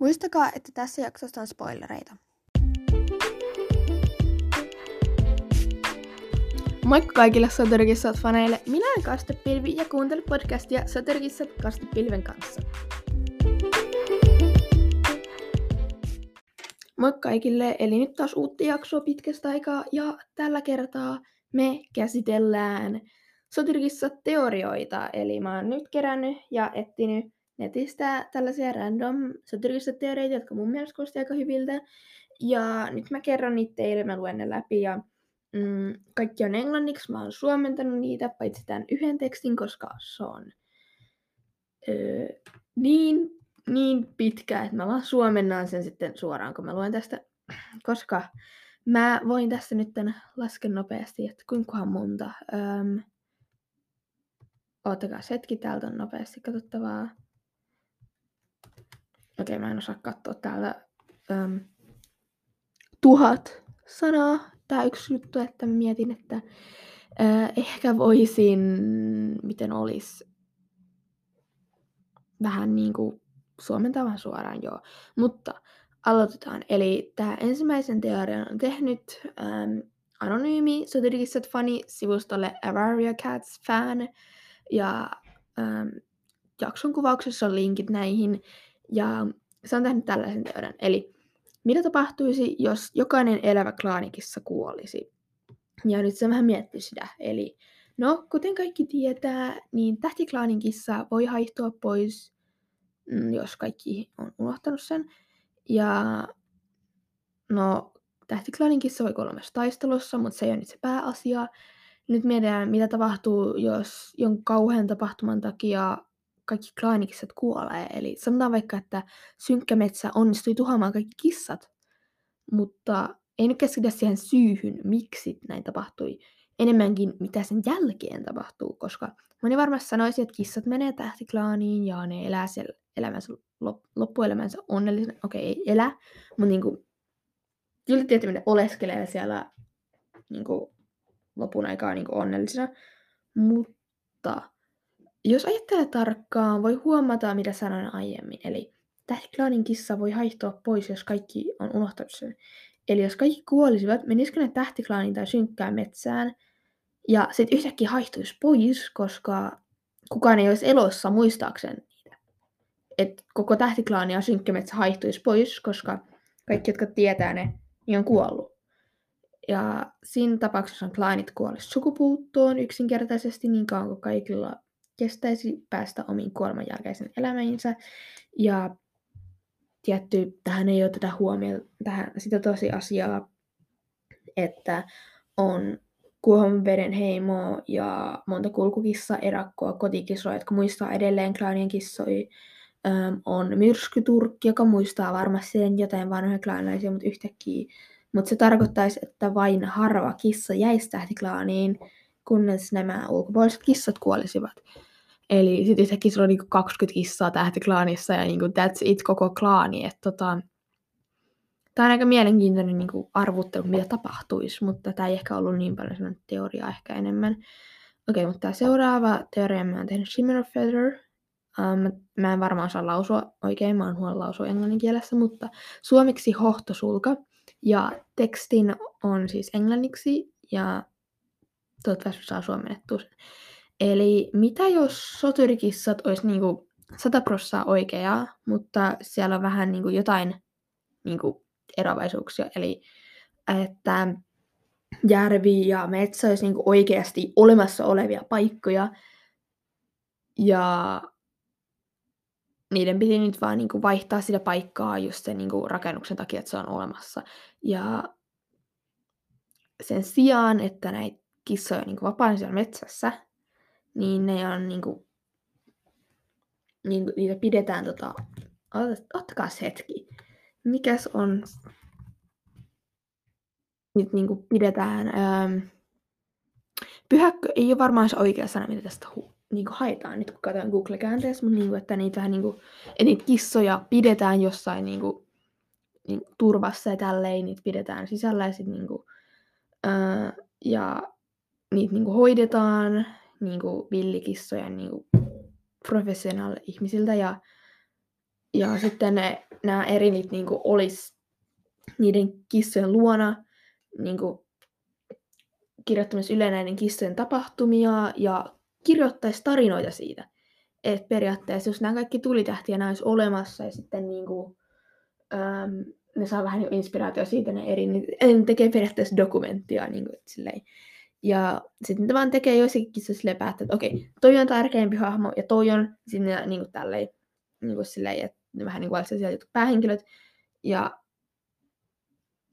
Muistakaa, että tässä jaksossa on spoilereita. Moikka kaikille Soturkissat faneille. Minä olen Kastepilvi ja kuuntelen podcastia Soturkissat Kastepilven kanssa. Moikka kaikille, eli nyt taas uutta jaksoa pitkästä aikaa ja tällä kertaa me käsitellään Soturkissa teorioita. Eli mä oon nyt kerännyt ja etsinyt netistä tällaisia random Soturkissa teorioita, jotka mun mielestä kuulosti aika hyviltä. Ja nyt mä kerron niitä teille, mä luen ne läpi ja mm, kaikki on englanniksi, mä oon suomentanut niitä, paitsi tämän yhden tekstin, koska se on öö, niin, niin pitkä, että mä vaan suomennan sen sitten suoraan, kun mä luen tästä, koska mä voin tässä nyt lasken nopeasti, että kuinka monta. Öm, oottakaa hetki, täältä on nopeasti katsottavaa. Okei, mä en osaa katsoa täältä. Öm, tuhat sanaa tämä yksi juttu, että mietin, että äh, ehkä voisin, miten olisi, vähän niin kuin suomentaa suoraan, joo. Mutta aloitetaan. Eli tämä ensimmäisen teorian on tehnyt ähm, anonyymi Sotirikissat fani sivustolle Avaria Cats fan. Ja ähm, jakson kuvauksessa on linkit näihin. Ja se on tehnyt tällaisen teorian. Eli mitä tapahtuisi, jos jokainen elävä klaanikissa kuolisi? Ja nyt se vähän miettii sitä. Eli no, kuten kaikki tietää, niin tähtiklaanin kissa voi haihtua pois, mm, jos kaikki on unohtanut sen. Ja no, tähtiklaanin kissa voi kuolla myös taistelussa, mutta se ei ole nyt se pääasia. Nyt mietitään, mitä tapahtuu, jos jonkun kauhean tapahtuman takia kaikki klaanikissat kuolee. Eli sanotaan vaikka, että synkkämetsä onnistui tuhoamaan kaikki kissat, mutta ei nyt keskitytä siihen syyhyn, miksi näin tapahtui, enemmänkin mitä sen jälkeen tapahtuu, koska moni varmasti sanoisi, että kissat menee tähtiklaaniin ja ne elää siellä elämänsä, loppuelämänsä onnellisena. Okei, ei elä, mutta niinku, kyllä tietysti ne oleskelee siellä niinku, lopun aikaa niinku onnellisena. Mutta jos ajattelee tarkkaan, voi huomata, mitä sanoin aiemmin. Eli tähtiklaanin kissa voi haihtua pois, jos kaikki on unohtanut sen. Eli jos kaikki kuolisivat, menisikö ne tähtiklaaniin tai synkkään metsään, ja sitten yhtäkkiä haihtuisi pois, koska kukaan ei olisi elossa muistaakseen niitä. Et koko tähtiklaani ja synkkämetsä haihtuisi pois, koska kaikki, jotka tietää ne, niin on kuollut. Ja siinä tapauksessa on klaanit kuolisi sukupuuttoon yksinkertaisesti niin kauan kuin kaikilla kestäisi päästä omiin kuoleman jälkeisen elämänsä. Ja tietty, tähän ei oteta huomioon tähän sitä tosiasiaa, että on kuohonveden heimo ja monta kulkukissa, erakkoa, kotikissoja, jotka muistaa edelleen klaanien kissoja. Öm, on myrskyturkki, joka muistaa varmasti jotain vanhoja klaanaisia, mutta yhtäkkiä. Mutta se tarkoittaisi, että vain harva kissa jäisi tähtiklaaniin, kunnes nämä ulkopuoliset kissat kuolisivat. Eli sitten yhtäkkiä sulla on niinku 20 kissaa tähtiklaanissa ja niinku that's it koko klaani. Et tota, tämä on aika mielenkiintoinen niinku arvuttelu, mitä tapahtuisi, mutta tämä ei ehkä ollut niin paljon sellainen teoria ehkä enemmän. Okei, okay, mutta tämä seuraava teoria mä oon tehnyt Shimmer of Feather. Um, mä en varmaan osaa lausua oikein, mä oon huono lausua englannin kielessä, mutta suomeksi hohtosulka. Ja tekstin on siis englanniksi ja toivottavasti saa suomennettua sen. Eli mitä jos soturikissat olisi niinku 100 prossaa oikeaa, mutta siellä on vähän niinku jotain niinku eroavaisuuksia. Eli että järvi ja metsä olisi niinku oikeasti olemassa olevia paikkoja. Ja niiden piti nyt vaan niinku vaihtaa sitä paikkaa just sen niinku rakennuksen takia, että se on olemassa. Ja sen sijaan, että näitä kissoja niinku vapaan siellä metsässä, niin ne on niinku, niinku niitä pidetään tota, ottakaa hetki. Mikäs on, nyt niinku pidetään, ähm, pyhäkkö ei ole varmaan se oikea sana, mitä tästä hu- niinku haetaan nyt kun katsotaan Google-käänteessä, mutta niinku, että niitä niinku, että niitä kissoja pidetään jossain niinku, niin, turvassa ja tälleen, niitä pidetään sisällä ja sit niinku, äh, ja niitä niinku hoidetaan niin kuin villikissojen niin kuin professional-ihmisiltä ja Ja sitten ne, nämä erinit niin kuin olisi niiden kissojen luona niin kuin kirjoittamassa Yle näiden kissojen tapahtumia ja kirjoittaisi tarinoita siitä. Että periaatteessa, jos nämä kaikki tulitähtiä olisi olemassa ja sitten niin kuin, äm, ne saa vähän inspiraatio siitä ne eri, niin ne tekee periaatteessa dokumenttia niin kuin, silleen. Ja sitten ne vaan tekee joissakin kissoissa silleen päättää, että okei, toi on tärkeämpi hahmo ja toi on sinne niin kuin tälleen, niin kuin silleen, että ne vähän niin kuin jotkut päähenkilöt. Ja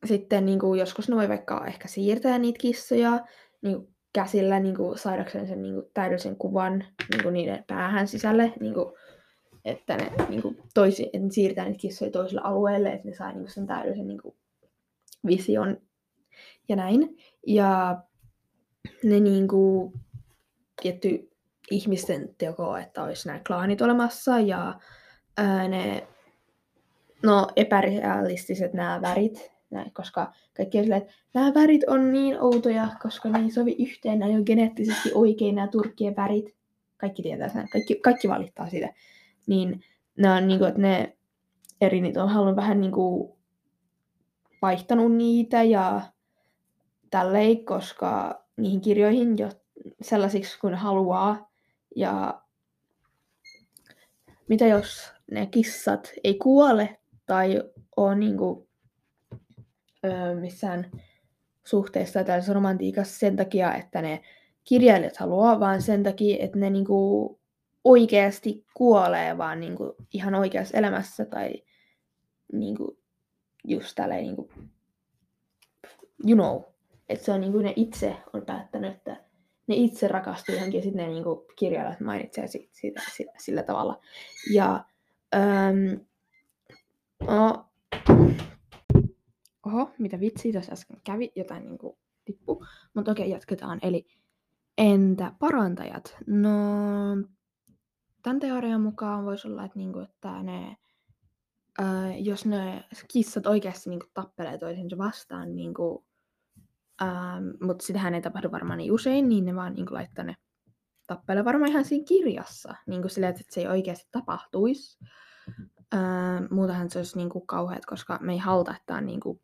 sitten niin kuin, joskus ne voi vaikka ehkä siirtää niitä kissoja niin kuin, käsillä niin kuin, saadakseen sen niin kuin, täydellisen kuvan niin kuin, niiden päähän sisälle. Niin kuin, että ne niin kuin, toisi, että ne siirtää niitä kissoja toiselle alueelle, että ne saa niin kuin, sen täydellisen niin kuin, vision ja näin. Ja ne niin kuin, tietty ihmisten teko, että olisi nämä klaanit olemassa ja ää, ne no, epärealistiset nämä värit, näin, koska kaikki on silleen, että nämä värit on niin outoja, koska ne ei sovi yhteen, nämä ole geneettisesti oikein nämä turkkien värit. Kaikki tietää sen, kaikki, kaikki valittaa sitä. Niin nämä on niin kuin, että ne eri niitä on halunnut vähän niin kuin vaihtanut niitä ja tälleen, koska niihin kirjoihin jo sellaisiksi kuin haluaa. Ja mitä jos ne kissat ei kuole tai on niin kuin öö, missään suhteessa tällaisessa romantiikassa sen takia, että ne kirjailijat haluaa, vaan sen takia, että ne niinku oikeasti kuolee vaan niinku ihan oikeassa elämässä tai niinku just tälleen niinku, you know, että se on niinku ne itse on päättänyt, että ne itse rakastuu johonkin ja sitten ne niinku kirjailijat mainitsee siitä, siitä, sillä, sillä tavalla. Ja öö, no, Oho, mitä vitsi tuossa äsken kävi, jotain niinku tippu. Mutta okei, jatketaan. Eli entä parantajat? No, tämän teorian mukaan voisi olla, että, niinku, että ne, ää, jos ne kissat oikeasti niinku, tappelee toisensa vastaan, niinku, mutta sitähän ei tapahdu varmaan niin usein, niin ne vaan niinku, laittaa ne tappelee varmaan ihan siinä kirjassa, niinku sillä, että se ei oikeasti tapahtuisi. Öö, muutahan se olisi niinku kauheat, koska me ei haluta, että on niinku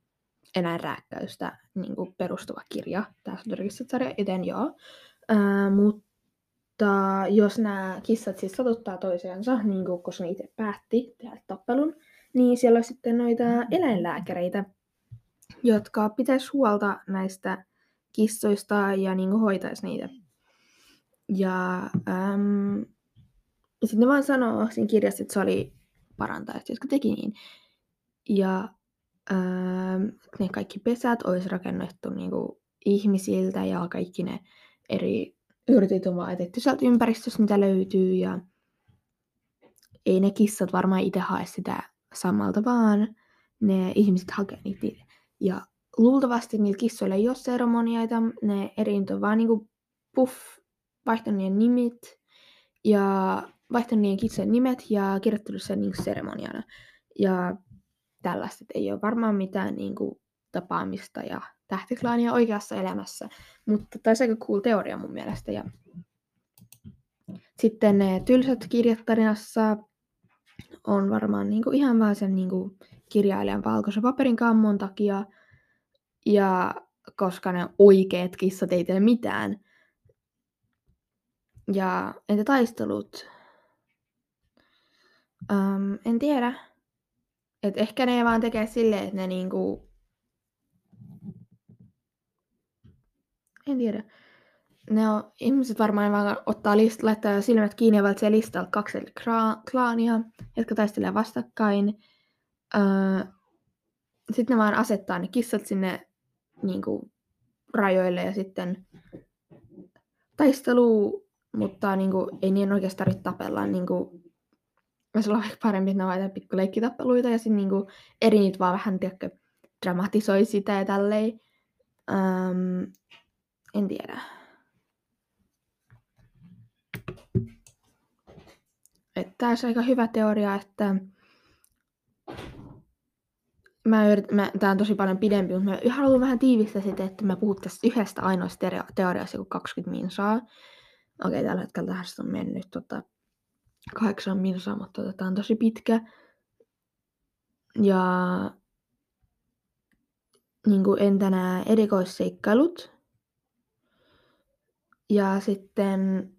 eläinrääkkäystä niin kuin perustuva kirja, tämä Soturikissat-sarja, joten joo. Ää, mutta jos nämä kissat siis satuttaa toisiansa, niin kuin koska ne itse päätti tehdä tappelun, niin siellä on sitten noita eläinlääkäreitä, jotka pitäisi huolta näistä kissoista ja niin kuin hoitaisi niitä. Ja, äm, sitten ne vaan sanoo siinä kirjassa, että se oli parantajat, jotka teki niin. Ja Öö, ne kaikki pesät olisi rakennettu niin kuin ihmisiltä ja kaikki ne eri yritit on vaan etetty sieltä ympäristöstä, mitä löytyy. Ja ei ne kissat varmaan itse hae sitä samalta, vaan ne ihmiset hakee niitä itse. Ja luultavasti niillä kissoilla ei ole seremonioita, ne eri on vaan niinku puff, vaihtanut niiden nimit ja vaihtanut niiden kissojen nimet ja kirjoittanut sen niinku seremoniana. Ja tällaista, ei ole varmaan mitään niin kuin, tapaamista ja tähtiklaania oikeassa elämässä, mutta taisi aika cool teoria mun mielestä. Ja sitten ne tylsät kirjat tarinassa on varmaan niin kuin, ihan vaan sen niin kuin, kirjailijan valkoisen paperin kammon takia, ja koska ne oikeat kissat ei tee mitään. Ja entä taistelut? Um, en tiedä. Et ehkä ne vaan tekee silleen, että ne niinku... En tiedä. Ne on, ihmiset varmaan vaan ottaa list, laittaa silmät kiinni ja valitsee listalta kaksi klaania, jotka taistelee vastakkain. Öö, sitten ne vaan asettaa ne kissat sinne niinku, rajoille ja sitten taistelu, mutta niinku, ei niin oikeastaan tarvitse tapella. Niinku, voisi olla ehkä parempi, että ne vaan pikku leikkitappeluita ja sitten niinku eri niitä vaan vähän, tiedätkö, dramatisoi sitä ja tälleen. Um, en tiedä. Tämä olisi aika hyvä teoria, että mä yrit, mä, tää on tosi paljon pidempi, mutta mä haluan vähän tiivistää sitä, että mä puhun tästä yhdestä ainoasta teoriasta joku 20 minsaa. Okei, tällä hetkellä tähän on mennyt tota, kahdeksan minsaa, mutta tota, tämä on tosi pitkä. Ja niin kuin entä nämä erikoisseikkailut? Ja sitten,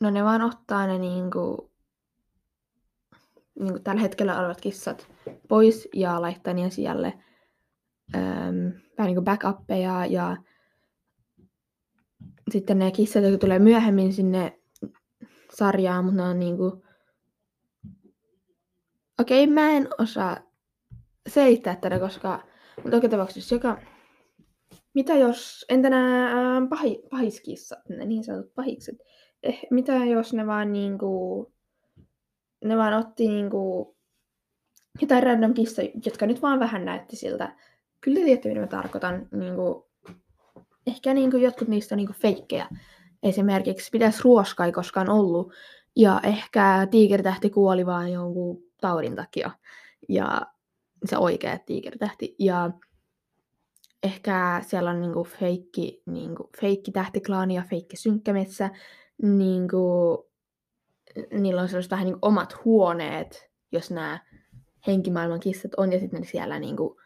no ne vaan ottaa ne niin kuin, niin kuin tällä hetkellä olevat kissat pois ja laittaa niiden sijalle ähm, vähän niin kuin backuppeja ja sitten ne kissat, jotka tulee myöhemmin sinne sarjaan, mutta ne on niinku... Okei, okay, mä en osaa selittää tätä, koska... Mutta oikein tapauksessa joka... Mitä jos... Entä nämä ähm, pahi, pahiskissat, ne niin sanotut pahikset? Eh, mitä jos ne vaan niinku... Ne vaan otti niinku... Jotain random kissa, jotka nyt vaan vähän näytti siltä. Kyllä te tiedätte, mitä mä tarkoitan. Niinku, ehkä niin kuin jotkut niistä on niin kuin feikkejä. Esimerkiksi pitäisi ruoska ei koskaan ollut. Ja ehkä tiikeritähti kuoli vaan jonkun taudin takia. Ja se oikea tiikeritähti. Ja ehkä siellä on niinku feikki, niinku, feikki tähtiklaani ja feikki synkkämetsä. Niinku, niillä on sellaiset vähän niinku omat huoneet, jos nämä henkimaailman kissat on, ja sitten ne siellä niinku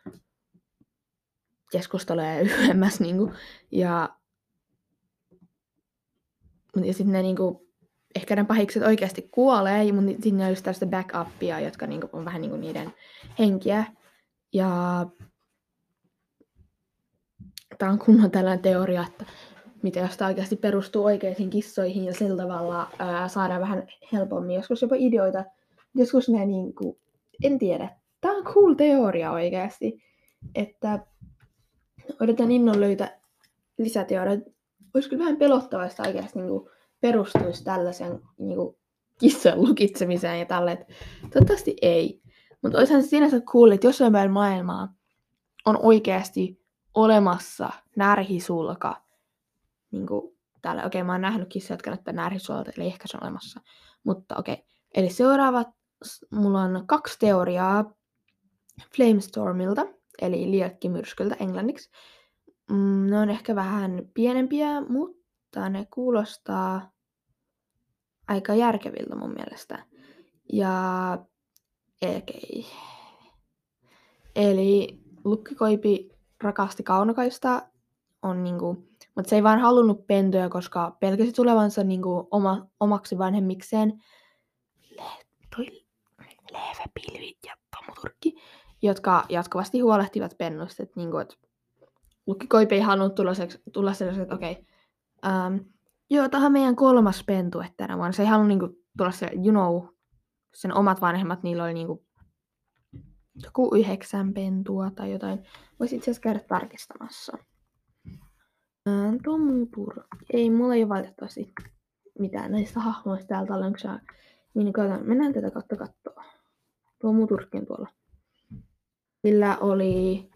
keskustelee yhdemmäs. Niinku, ja ja sitten ne niinku, ehkä ne pahikset oikeasti kuolee, mutta sitten ne on just tästä backupia, jotka niinku on vähän niinku niiden henkiä. Ja tämä on kunnon tällainen teoria, että mitä jos tämä oikeasti perustuu oikeisiin kissoihin ja sillä tavalla ää, saadaan vähän helpommin, joskus jopa ideoita, joskus ne niinku, en tiedä. Tämä on cool teoria oikeasti, että odotan innon löytää lisäteorioita. Olisi kyllä vähän pelottavasta oikeasti niin kuin perustuisi tällaisen niin kuin kissojen lukitsemiseen ja tälle. Toivottavasti ei. Mutta olisihan se sinänsä cool, että jossain päin maailmaa on oikeasti olemassa närhisulka. Niin kuin täällä, okei, okay, mä oon nähnyt kissoja, jotka näyttää närhisulta, eli ehkä se on olemassa. Mutta okei, okay. eli seuraavat, mulla on kaksi teoriaa Flamestormilta eli liakkimyrskyltä englanniksi. Mm, ne on ehkä vähän pienempiä, mutta ne kuulostaa aika järkeviltä mun mielestä. Ja okay. Eli lukkikoipi rakasti kaunokaista, on niinku, mutta se ei vaan halunnut pentyä, koska pelkäsi tulevansa niinku oma, omaksi vanhemmikseen. Le- toi leveäpilvi ja pamuturkki jotka jatkuvasti huolehtivat pennusta. Että, niin kuin, että lukkikoipi ei halunnut tulla, se, tulla sellaiset, että okei, okay, um, joo, tähän meidän kolmas pentu, että vaan se ei halunnut niin kuin, tulla se, you know, sen omat vanhemmat, niillä oli niin kuin, joku yhdeksän pentua tai jotain. Voisi itse asiassa käydä tarkistamassa. Tomutur. Ei, mulla ei ole valitettavasti mitään näistä hahmoista täältä olenko Niin katsotaan, mennään tätä kautta katsoa. Tuo muturkki tuolla. Sillä oli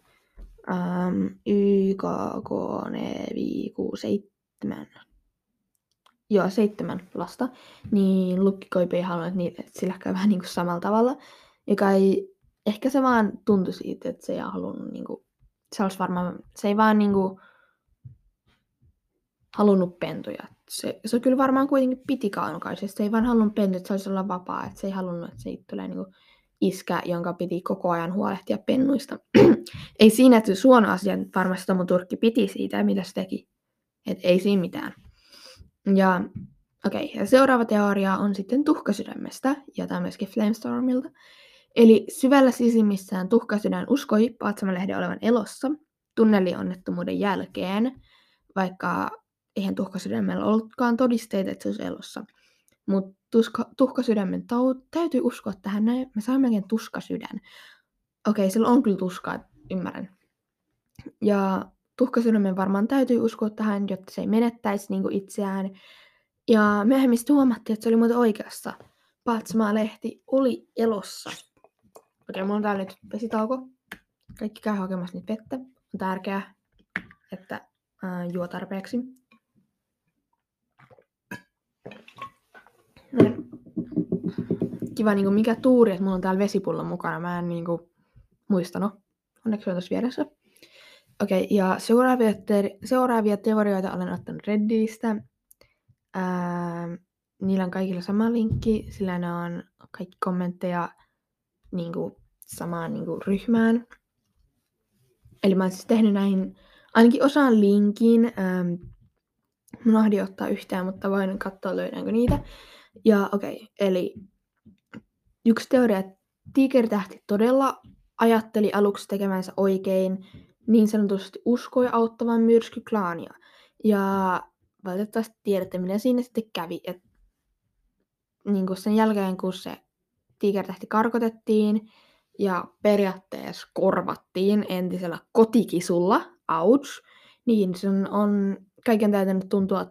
ähm, YKK, Neviku, seitsemän. Joo, seitsemän lasta. Niin lukkikoipi ei halunnut, että, että sillä käy vähän niin kuin samalla tavalla. Joka ei, ehkä se vaan tuntui siitä, että se ei halunnut niin kuin, se olisi varmaan, se ei vaan niin kuin, halunnut pentuja. Se, se kyllä varmaan kuitenkin piti kaunokaisesti. Se ei vaan halunnut pentuja, että se olisi olla vapaa. Että se ei halunnut, että siitä tulee niin iskä, jonka piti koko ajan huolehtia pennuista. ei siinä, että suona asian varmasti Tomu Turkki piti siitä, mitä se teki. Et ei siinä mitään. Ja okei, okay, ja seuraava teoria on sitten tuhkasydämestä, ja tämä myöskin Flamestormilta. Eli syvällä sisimmissään tuhkasydän uskoi Paatsamalehden olevan elossa tunnelionnettomuuden jälkeen, vaikka eihän tuhkasydämellä ollutkaan todisteita, että se olisi elossa. Mutta tuhkasydämen tau- täytyy uskoa tähän näin. Mä saan melkein tuskasydän. Okei, okay, sillä on kyllä tuskaa, ymmärrän. Ja tuhkasydämen varmaan täytyy uskoa tähän, jotta se ei menettäisi niin itseään. Ja myöhemmin huomattiin, että se oli muuten oikeassa. Patsamaa-lehti oli elossa. Okei, okay, mulla on täällä nyt vesitauko. Kaikki käy hakemassa niitä vettä. On tärkeää, että ää, juo tarpeeksi. Kiva, niin kuin mikä tuuri, että mulla on täällä vesipullo mukana. Mä en niin kuin, muistanut. Onneksi se on tuossa vieressä. Okei, okay, ja seuraavia, te- seuraavia teorioita olen ottanut Redditistä. Ää, niillä on kaikilla sama linkki, sillä ne on kaikki kommentteja niin kuin, samaan niin kuin, ryhmään. Eli mä oon siis tehnyt näihin ainakin osaan linkin. Ähm, mun ahdi ottaa yhtään, mutta voin katsoa löydänkö niitä. Ja okei, okay, eli yksi teoria, että Tigertähti todella ajatteli aluksi tekemänsä oikein, niin sanotusti uskoi auttavan myrskyklaania. Ja valitettavasti tiedätte, mitä siinä sitten kävi. että niin kuin sen jälkeen, kun se tiikertähti karkotettiin ja periaatteessa korvattiin entisellä kotikisulla, ouch, niin se on, on kaiken täytynyt tuntua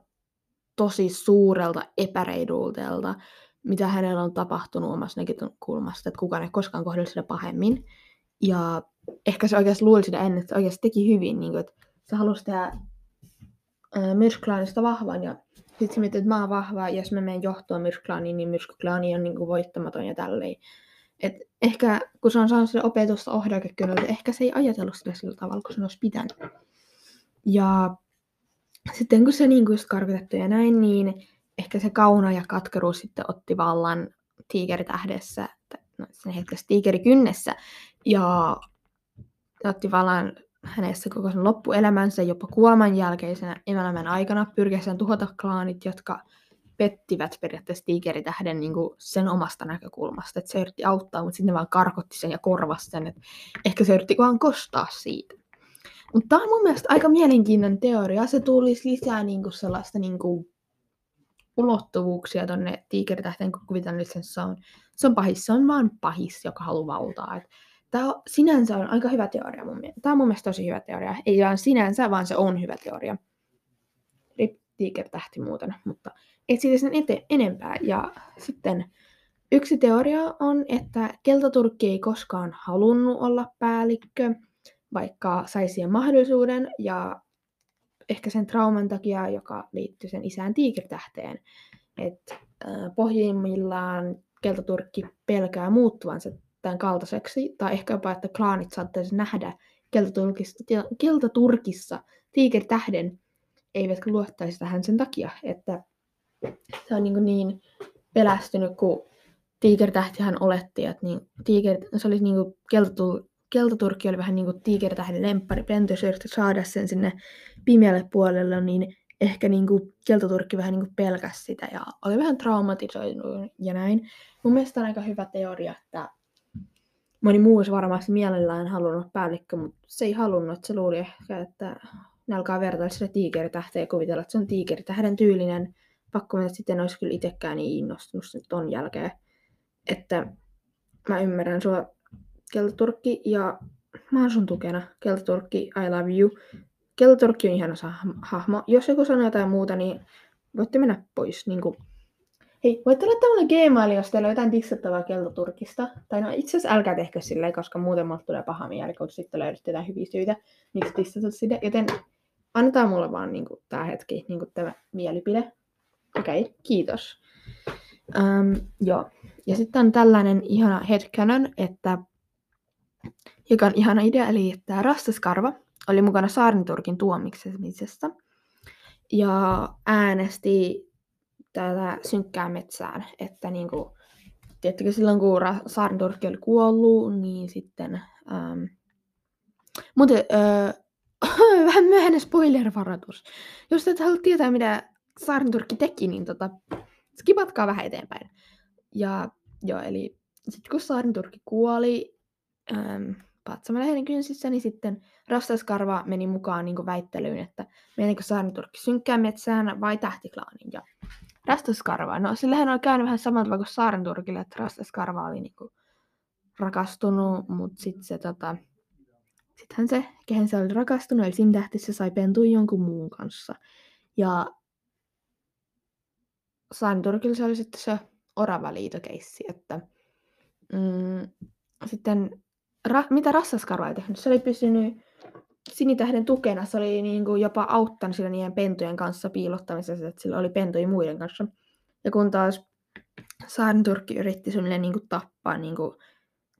tosi suurelta epäreidultelta, mitä hänellä on tapahtunut omassa näkökulmasta, että kukaan ei koskaan kohdellut sitä pahemmin. Ja ehkä se oikeasti luuli sitä ennen, että se oikeasti teki hyvin, niin kuin, että se halusi tehdä myrskyklaanista vahvan ja sitten se miettii, että mä oon vahva, ja jos mä menen johtoon myrskyklaaniin, niin myrskyklaani on niin kuin voittamaton ja tälleen. Et ehkä kun se on saanut sille opetusta ohdakekynnöltä, ehkä se ei ajatellut sitä sillä tavalla, kun se olisi pitänyt. Ja sitten kun se niin kuin just karkotettu ja näin, niin ehkä se kauna ja katkeruus sitten otti vallan tiikeritähdessä, no sen hetkessä tiikerikynnessä, ja otti vallan hänessä koko sen loppuelämänsä jopa kuoleman jälkeisenä elämän aikana pyrkiessään tuhota klaanit, jotka pettivät periaatteessa tiikeritähden niin kuin sen omasta näkökulmasta. Että se yritti auttaa, mutta sitten ne vaan karkotti sen ja korvasi sen. Että ehkä se yritti vaan kostaa siitä. Mutta tämä on mun mielestä aika mielenkiintoinen teoria. Se tulisi lisää niin kuin sellaista niin kuin ulottuvuuksia tonne tiikeritähteen, että se on, pahis. Se on vaan pahis, joka haluaa valtaa. Et Tämä sinänsä on aika hyvä teoria mun mielestä. Tämä on mun mielestä tosi hyvä teoria. Ei vaan sinänsä, vaan se on hyvä teoria. Rip Tiger tähti muuten, mutta ei siitä sen ete- enempää. Ja sitten yksi teoria on, että Keltaturkki ei koskaan halunnut olla päällikkö, vaikka saisi siihen mahdollisuuden, ja ehkä sen trauman takia, joka liittyy sen isään tiikertähteen. Että pohjimmillaan Keltaturkki pelkää muuttuvansa tämän kaltaiseksi, tai ehkä jopa, että klaanit saattaisi nähdä keltaturkissa, keltaturkissa tiikertähden, eivätkä luottaisi tähän sen takia, että se on niin, niin pelästynyt, kun tiikertähtihän oletti, että niin, tiiker, se oli niin kuin keltatur, keltaturkki oli vähän niin kuin tiikertähden lemppari, Pento yritti saada sen sinne pimeälle puolelle, niin ehkä niin kuin keltaturkki vähän niin kuin pelkäsi sitä ja oli vähän traumatisoinut ja näin. Mun mielestä on aika hyvä teoria, että moni muu olisi varmasti mielellään halunnut päällikkö, mutta se ei halunnut, se luuli ehkä, että ne alkaa vertailla sitä tiikeritähteä ja kuvitella, että se on tiikeritähden tyylinen. Pakko mennä sitten olisi kyllä itsekään niin innostunut ton jälkeen. Että mä ymmärrän sua Keltaturkki ja mä oon sun tukena. Keltaturkki, I love you. Keltaturkki on ihana hahmo. Jos joku sanoo jotain muuta, niin voitte mennä pois. Niin kuin Hei, voitte laittaa mulle Gmail, jos teillä on jotain dissattavaa keltoturkista. Tai no itse asiassa älkää tehkö silleen, koska muuten mulle tulee paha mieli, kun sitten löydät jotain hyviä syitä, miksi dissata sitä. Joten annetaan mulle vaan niin kuin, tämä hetki, niin kuin, tämä mielipide. Okei, okay, kiitos. Um, joo. Ja sitten on tällainen ihana headcanon, että joka on ihana idea, eli että Rastaskarva oli mukana Saarniturkin tuomiksamisessa ja äänesti tätä synkkää metsään, että niin kuin, tiettikö silloin kun Saarntorkki oli kuollut, niin sitten, ähm, mutta äh, vähän myöhäinen spoiler-varoitus. Jos et halua tietää, mitä Saarnturkki teki, niin tota, skipatkaa vähän eteenpäin. Ja joo, eli sitten kun Saarnturkki kuoli ähm, Patsamalehden kynsissä, niin sitten Rastaskarva meni mukaan niin väittelyyn, että menikö Saarnturkki synkkään metsään vai tähtiklaanin. Ja Rastaskarva. No sillähän on käynyt vähän samalla tavalla kuin Saarenturkille, että Rastaskarva oli niinku rakastunut, mutta sitten se tota, sittenhän se, kehen se oli rakastunut, eli siinä tähtissä sai pentua jonkun muun kanssa. Ja Saarenturkilla se oli sitten se oravaliitokeissi, että mm, sitten ra, mitä Rassaskarva ei tehnyt, se oli pysynyt Sinitähden tukena se oli niin kuin jopa auttanut sillä niiden pentujen kanssa piilottamisessa, että sillä oli pentuja muiden kanssa. Ja kun taas Saarnturkki yritti suunnilleen niin kuin tappaa niin kuin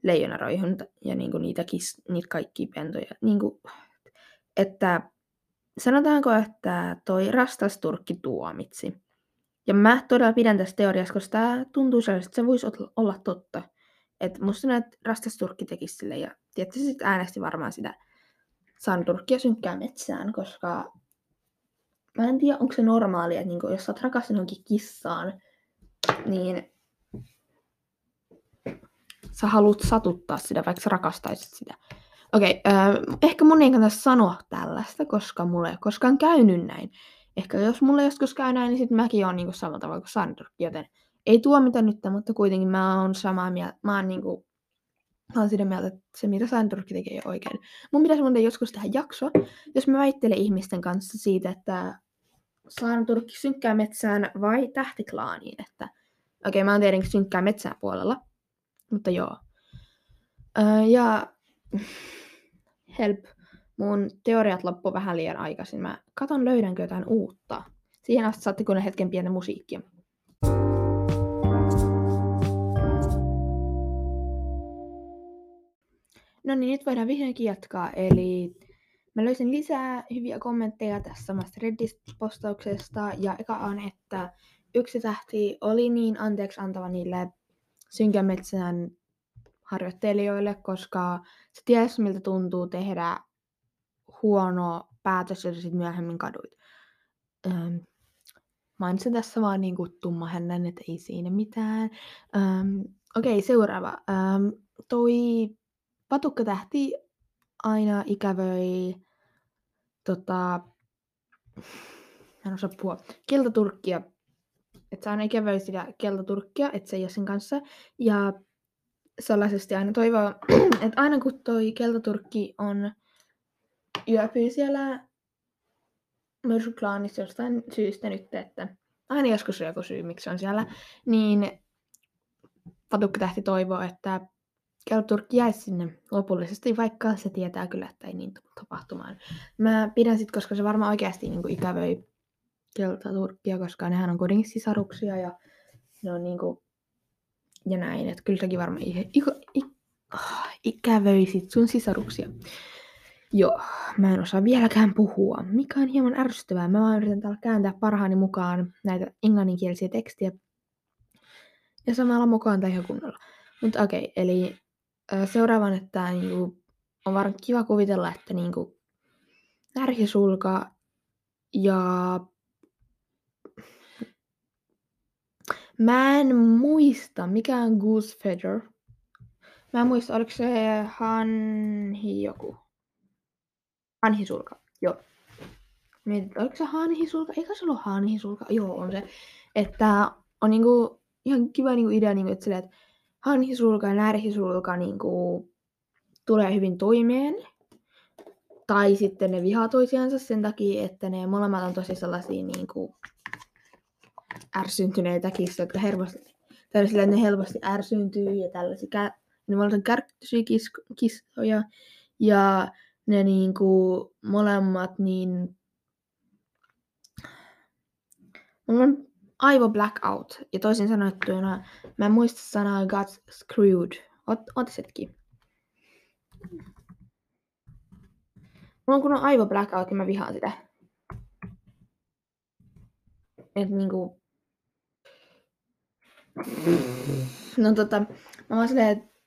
leijonaroihun ja niin kuin niitä, kis, niitä kaikkia pentuja. Niin kuin, että sanotaanko, että toi rastas Turkki tuomitsi. Ja mä todella pidän tästä teoriasta, koska tämä tuntuu sellaiselta, että se voisi olla totta. Että musta näet rastas turkki tekisi sille ja tietysti sitten äänesti varmaan sitä saan turkkia synkkää metsään, koska mä en tiedä, onko se normaalia, että niinku, jos sä oot rakastunut johonkin kissaan, niin sä haluat satuttaa sitä, vaikka sä rakastaisit sitä. Okei, okay, äh, ehkä mun ei kannata sanoa tällaista, koska mulle ei ole koskaan käynyt näin. Ehkä jos mulle joskus käy näin, niin sitten mäkin oon niinku samalla tavalla kuin Sandro. Joten ei tuomita nyt, mutta kuitenkin mä oon samaa mieltä. Mä oon niinku Mä oon sitä mieltä, että se mitä Sandurkki tekee oikein. Mun pitäisi muuten joskus tehdä jakso, jos mä väittelen ihmisten kanssa siitä, että Sandurkki synkkää metsään vai tähtiklaaniin. Että okei, okay, mä oon tietenkin synkkää metsään puolella, mutta joo. Öö, ja help. Mun teoriat loppu vähän liian aikaisin. Mä katon löydänkö jotain uutta. Siihen asti saatte kuunnella hetken pienen musiikkia. No niin, nyt voidaan vihdoinkin jatkaa. Eli mä löysin lisää hyviä kommentteja tässä samasta Reddit-postauksesta. Ja eka on, että yksi tähti oli niin anteeksi antava niille synkän metsän harjoittelijoille, koska se tiesi, miltä tuntuu tehdä huono päätös, jos sitten myöhemmin kaduit. Öm, mainitsin tässä vaan niin kuin hänen, että ei siinä mitään. Öm, Okei, okay, seuraava. Öm, toi patukkatähti aina ikävöi tota, en osaa puhua, keltaturkkia. Että se aina ikävöi sitä keltaturkkia, että se ei ole sen kanssa. Ja sellaisesti aina toivoo, että aina kun toi keltaturkki on yöpyy siellä myrskyklaanissa jostain syystä nyt, että aina joskus on joku syy, miksi on siellä, niin patukkatähti toivoo, että keltaturkki jäisi sinne lopullisesti, vaikka se tietää kyllä, että ei niin tule tapahtumaan. Mä pidän sit, koska se varmaan oikeasti niin kuin ikävöi keltaturkkia, koska nehän on kuitenkin sisaruksia ja ne on niin kuin, ja näin, että kyllä säkin varmaan i- i- i- oh, ikävöisit sun sisaruksia. Joo, mä en osaa vieläkään puhua, mikä on hieman ärsyttävää. Mä vaan yritän täällä kääntää parhaani mukaan näitä englanninkielisiä tekstiä ja samalla mukaan ihan kunnolla. Mutta okei, okay, eli seuraavan, että niinku, on varmaan kiva kuvitella, että niinku, närhisulka ja Mä en muista, mikä on Goose Feather. Mä en muista, oliko se hanhi joku. Hanhisulka, joo. Mietit, oliko se hanhisulka? Eikö se ollut hanhisulka? Joo, on se. Että on niinku ihan kiva niinku idea, niinku, että, silleen, että hanhisulka ja närhisulka niin kuin, tulee hyvin toimeen. Tai sitten ne vihaa toisiansa sen takia, että ne molemmat on tosi sellaisia niin kuin, ärsyntyneitä kissoja, jotka helposti, tai sillä, ne helposti ärsyyntyy ja tällaisia. Ne molemmat on kärkkyisiä kissoja. Ja ne niin kuin, molemmat niin Mulla aivo blackout. Ja toisin sanottuna, mä en muista sanaa got screwed. Ot, otis hetki. Mulla on kun on aivo blackout ja mä vihaan sitä. Et niinku... No tota, mä vaan silleen, että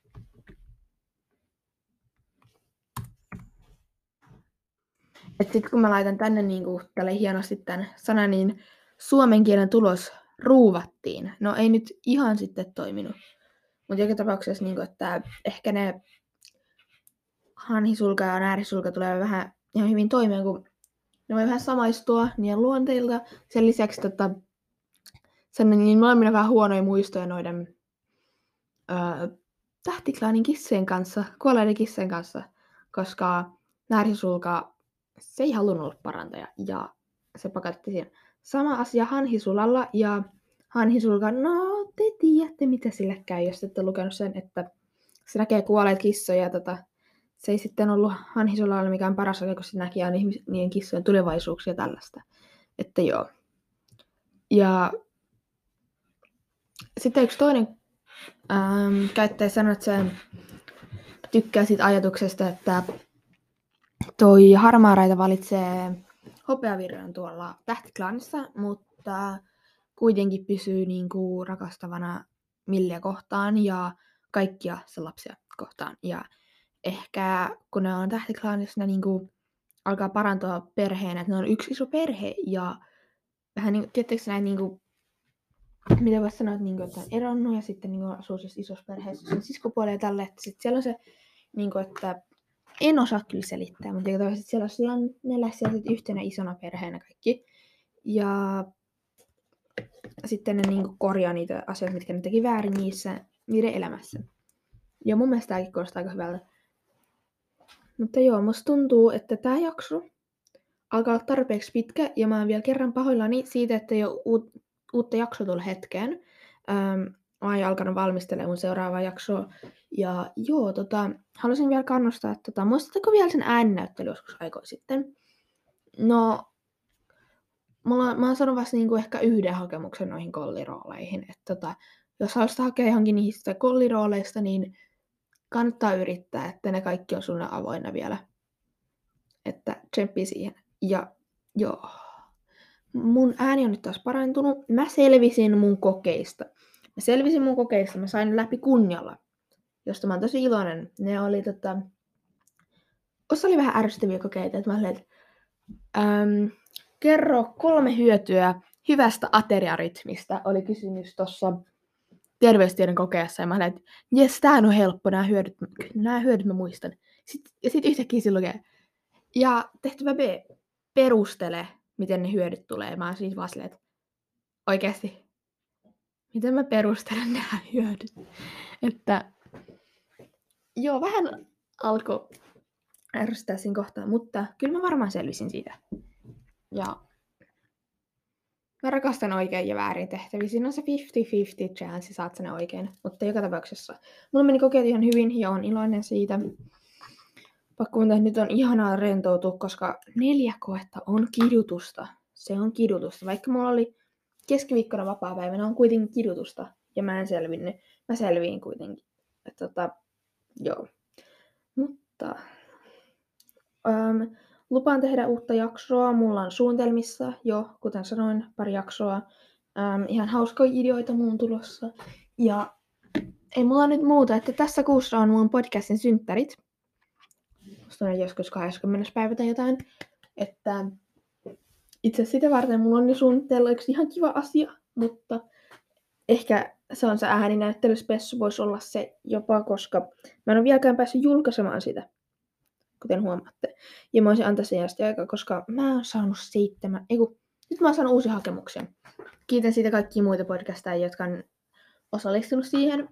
Et sit kun mä laitan tänne niinku tälle hienosti tän sanan, niin suomen kielen tulos ruuvattiin. No ei nyt ihan sitten toiminut. Mutta joka tapauksessa, niin kuin, että ehkä ne hanhisulka ja näärisulka tulee vähän ihan hyvin toimeen, kun ne voi vähän samaistua niiden luonteilta. Sen lisäksi tota, sen, niin molemmilla vähän huonoja muistoja noiden öö, tähtiklaanin kissojen kanssa, kuolleiden kissojen kanssa, koska näärisulka se ei halunnut olla parantaja ja se pakotti siihen. Sama asia Hanhisulalla ja Hanhisulka, no te tiedätte mitä sille käy, jos ette lukenut sen, että se näkee kuolleet kissoja. Tota, se ei sitten ollut Hanhisulalla mikään paras asia, kun se näki aina niiden kissojen tulevaisuuksia tällaista. Että joo. Ja sitten yksi toinen ähm, käyttäjä sanoi, että se tykkää siitä ajatuksesta, että toi harmaaraita valitsee hopeavirran tuolla tähtiklaanissa, mutta kuitenkin pysyy niin kuin rakastavana Milliä kohtaan ja kaikkia se lapsia kohtaan. Ja ehkä kun ne on tähtiklaanissa, ne niinku alkaa parantua perheenä, että ne on yksi iso perhe ja vähän niin, tietysti näin niinku, mitä voisi sanoa, että, niinku, että on eronnut ja sitten niinku asuu siis isossa perheessä sen siskopuolella ja tälle, että sitten siellä on se, niinku, että en osaa kyllä selittää, mutta että siellä, siellä on ne siellä yhtenä isona perheenä kaikki. Ja sitten ne niinku korjaa niitä asioita, mitkä ne teki väärin niissä, niiden elämässä. Ja mun mielestä tämäkin kuulostaa aika hyvältä. Mutta joo, musta tuntuu, että tämä jakso alkaa olla tarpeeksi pitkä, ja mä oon vielä kerran pahoillani siitä, että jo uut, uutta jaksoa tulee hetkeen. Ähm, mä oon alkanut valmistelemaan mun seuraavaa jaksoa. Ja joo, tota, haluaisin vielä kannustaa, että tota, muistatteko vielä sen ääninäyttely joskus aikoja sitten? No, mulla, mä oon saanut vasta niinku ehkä yhden hakemuksen noihin kollirooleihin. Että tota, jos haluaisit hakea johonkin niistä kollirooleista, niin kannattaa yrittää, että ne kaikki on sulle avoinna vielä. Että tsemppi siihen. Ja joo, mun ääni on nyt taas parantunut. Mä selvisin mun kokeista. Mä selvisin mun kokeista, mä sain läpi kunnialla, josta mä oon tosi iloinen. Ne oli tota... Osa oli vähän ärsyttäviä kokeita, että mä olin, että äm, kerro kolme hyötyä hyvästä ateriarytmistä, oli kysymys tuossa terveystiedon kokeessa. Ja mä olin, että jes, tää on helppo, nämä hyödyt, nämä hyödyt mä muistan. Sitten, ja sitten yhtäkkiä se lukee. Ja tehtävä B, perustele, miten ne hyödyt tulee. Mä oon siis vaan silleen, että oikeasti, miten mä perustelen nämä hyödyt. Että joo, vähän alkoi ärsyttää siinä kohtaa, mutta kyllä mä varmaan selvisin siitä. Ja mä rakastan oikein ja väärin tehtäviä. Siinä on se 50-50 chance, saat sen oikein. Mutta joka tapauksessa. Mulla meni kokeet ihan hyvin ja on iloinen siitä. Pakko että nyt on ihanaa rentoutua, koska neljä koetta on kidutusta. Se on kidutusta. Vaikka mulla oli keskiviikkona vapaa päivänä, on kuitenkin kidutusta. Ja mä en selvinnyt. Mä selviin kuitenkin. Että tota, joo. Mutta... Um, Lupaan tehdä uutta jaksoa. Mulla on suunnitelmissa jo, kuten sanoin, pari jaksoa. Ähm, ihan hauskoja ideoita muun tulossa. Ja ei mulla nyt muuta, että tässä kuussa on mun podcastin synttärit. Musta on joskus 20. päivä tai jotain. Että itse sitä varten mulla on jo suunnitteilla yksi ihan kiva asia, mutta ehkä se on se ääninäyttelyspessu, voisi olla se jopa, koska mä en ole vieläkään päässyt julkaisemaan sitä kuten huomaatte. Ja mä olisin antaa sen asti aikaa, koska mä oon saanut seitsemän, eiku, nyt mä oon saanut uusia hakemuksia. Kiitän siitä kaikkia muita podcastajia, jotka on osallistunut siihen,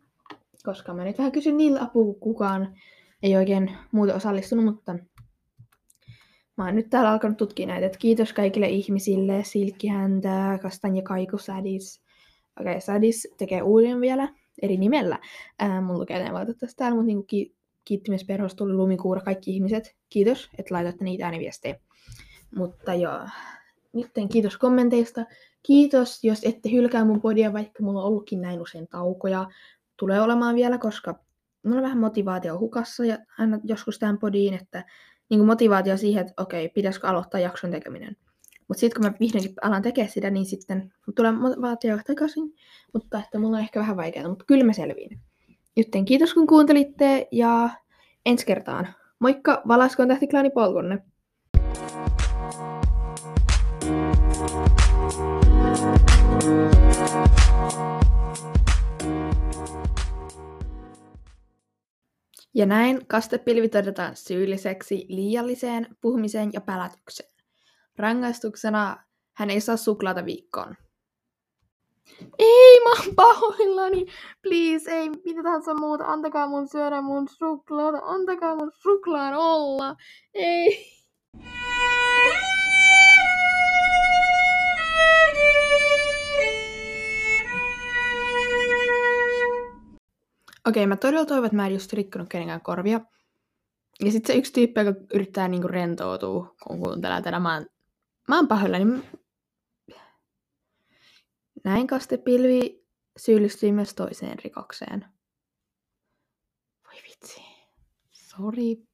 koska mä nyt vähän kysyn niillä apua, kukaan ei oikein muuta osallistunut, mutta mä oon nyt täällä alkanut tutkia näitä. Et kiitos kaikille ihmisille, Silkkihäntä, Kastanja Kaiku, Sadis. Okei, okay, Sadis tekee uuden vielä, eri nimellä. Ää, mun lukee ne valitettavasti täällä, mutta niinku ki- kiittimisperhosta tuli lumikuura kaikki ihmiset. Kiitos, että laitatte niitä ääniviestejä. Mutta joo, nyt kiitos kommenteista. Kiitos, jos ette hylkää mun podia, vaikka mulla on ollutkin näin usein taukoja. Tulee olemaan vielä, koska mulla on vähän motivaatio hukassa ja aina joskus tämän podiin, että niin motivaatio siihen, että okei, pitäisikö aloittaa jakson tekeminen. Mutta sitten kun mä vihdoinkin alan tekemään sitä, niin sitten tulee motivaatio takaisin. Mutta että mulla on ehkä vähän vaikeaa, mutta kyllä mä selviin. Joten kiitos kun kuuntelitte ja ensi kertaan. Moikka, valaskoon tähtiklaani polkunne. Ja näin kastepilvi todetaan syylliseksi liialliseen puhumiseen ja pälätykseen. Rangaistuksena hän ei saa suklaata viikkoon. Ei, mä oon pahoillani. Please, ei mitä tahansa muuta. Antakaa mun syödä mun suklaata. Antakaa mun suklaan olla. Ei. Okei, mä todella toivon, että mä en just rikkonut kenenkään korvia. Ja sitten se yksi tyyppi, joka yrittää niinku rentoutua, kun kuuntelee tätä, mä oon, mä oon pahoillani. Näin kastepilvi syyllistyi myös toiseen rikokseen. Voi vitsi. Sorry.